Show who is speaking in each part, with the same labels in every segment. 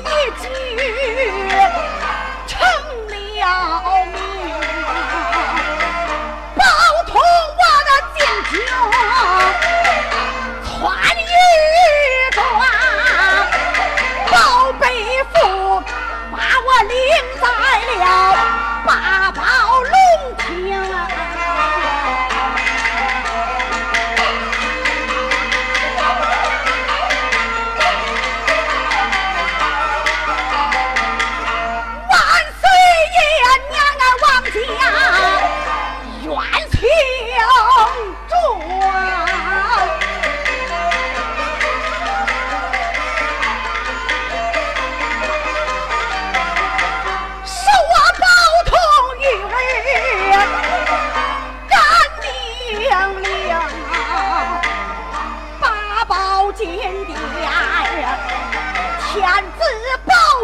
Speaker 1: 一句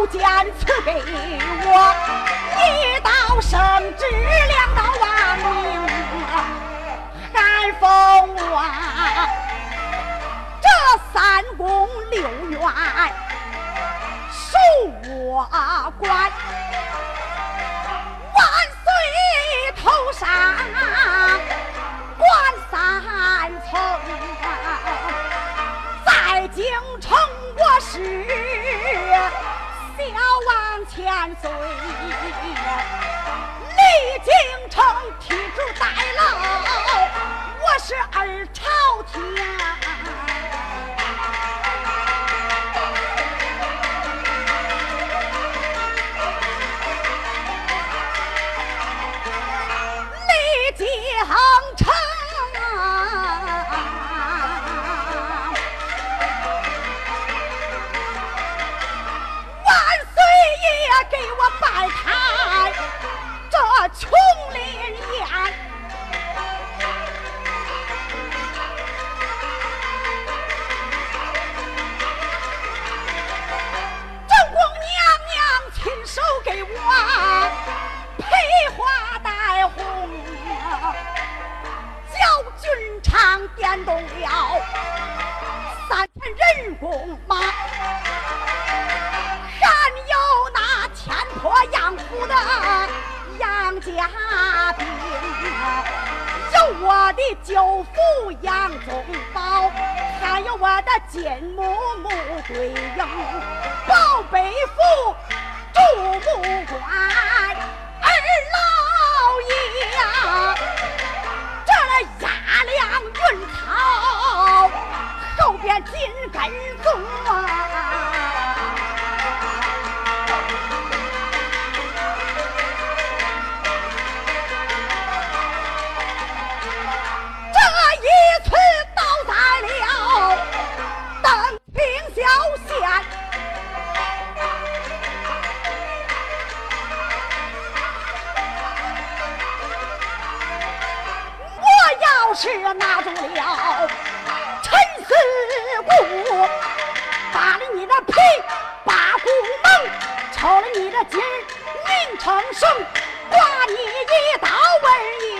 Speaker 1: 天子宝剑赐给我，一道圣旨，两道亡命，还封我这三宫六院守我管，千岁，离京城替主代劳，我是二朝天。的舅父杨宗保，还有我的金木木对应，宝贝府主穆官二老爷呀，这压粮运草后边紧跟着是拿住了陈四姑，扒了你的皮，把骨蒙，抽了你的筋，拧成绳，刮你一刀问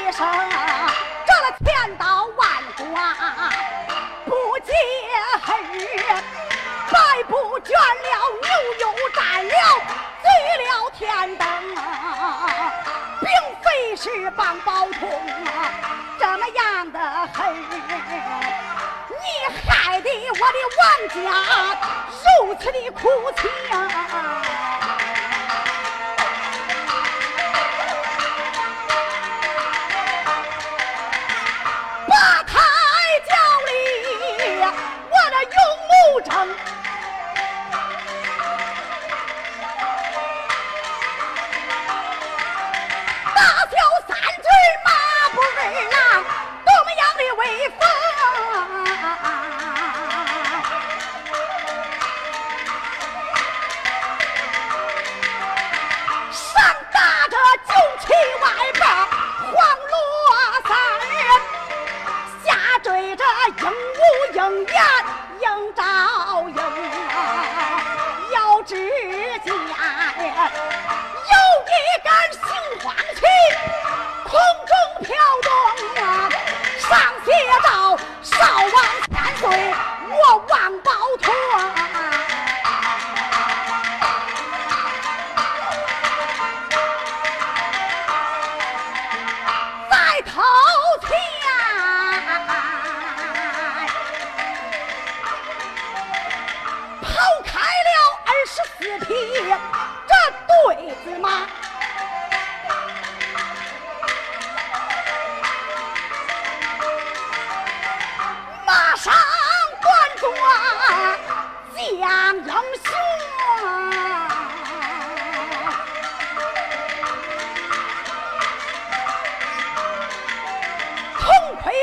Speaker 1: 一声，我的王家如此的苦情。啊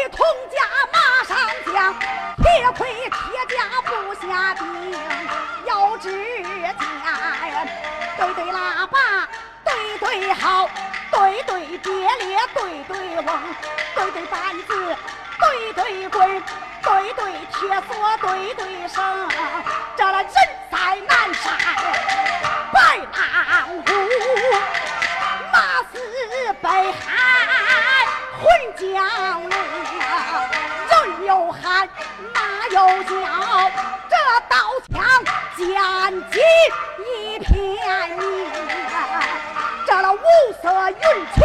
Speaker 1: 铜盔铜甲马上将，铁盔铁甲不下兵。腰之间，对对喇叭，对对号，对对别列，对对瓮，对对板子，对对棍，对对铁锁，对对绳。这人在南山，白狼虎，马死北海混江路，人有喊，马有叫，这刀枪剑戟一片明，这了五色云旗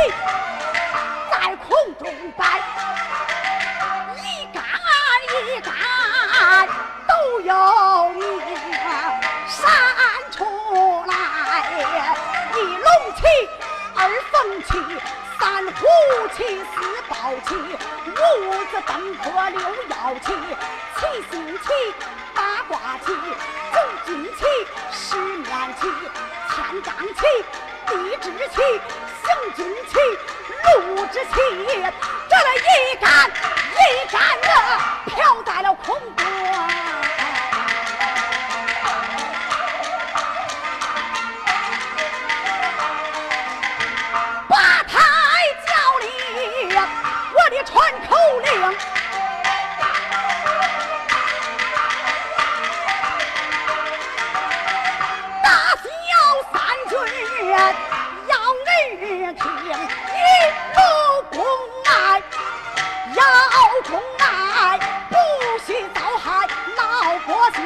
Speaker 1: 在空中摆。一杆一杆都有三虎旗，四宝旗，五子登科，六爻气，七星旗，八卦旗，九金旗，十面旗，千丈旗，地支旗，行军旗，路之旗，这了一杆一杆的飘在了空中。听，一路公案，要公案，不许遭害老百姓。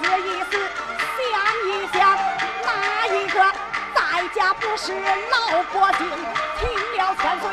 Speaker 1: 思一思，想一想，哪一个在家不是老百姓？听了千岁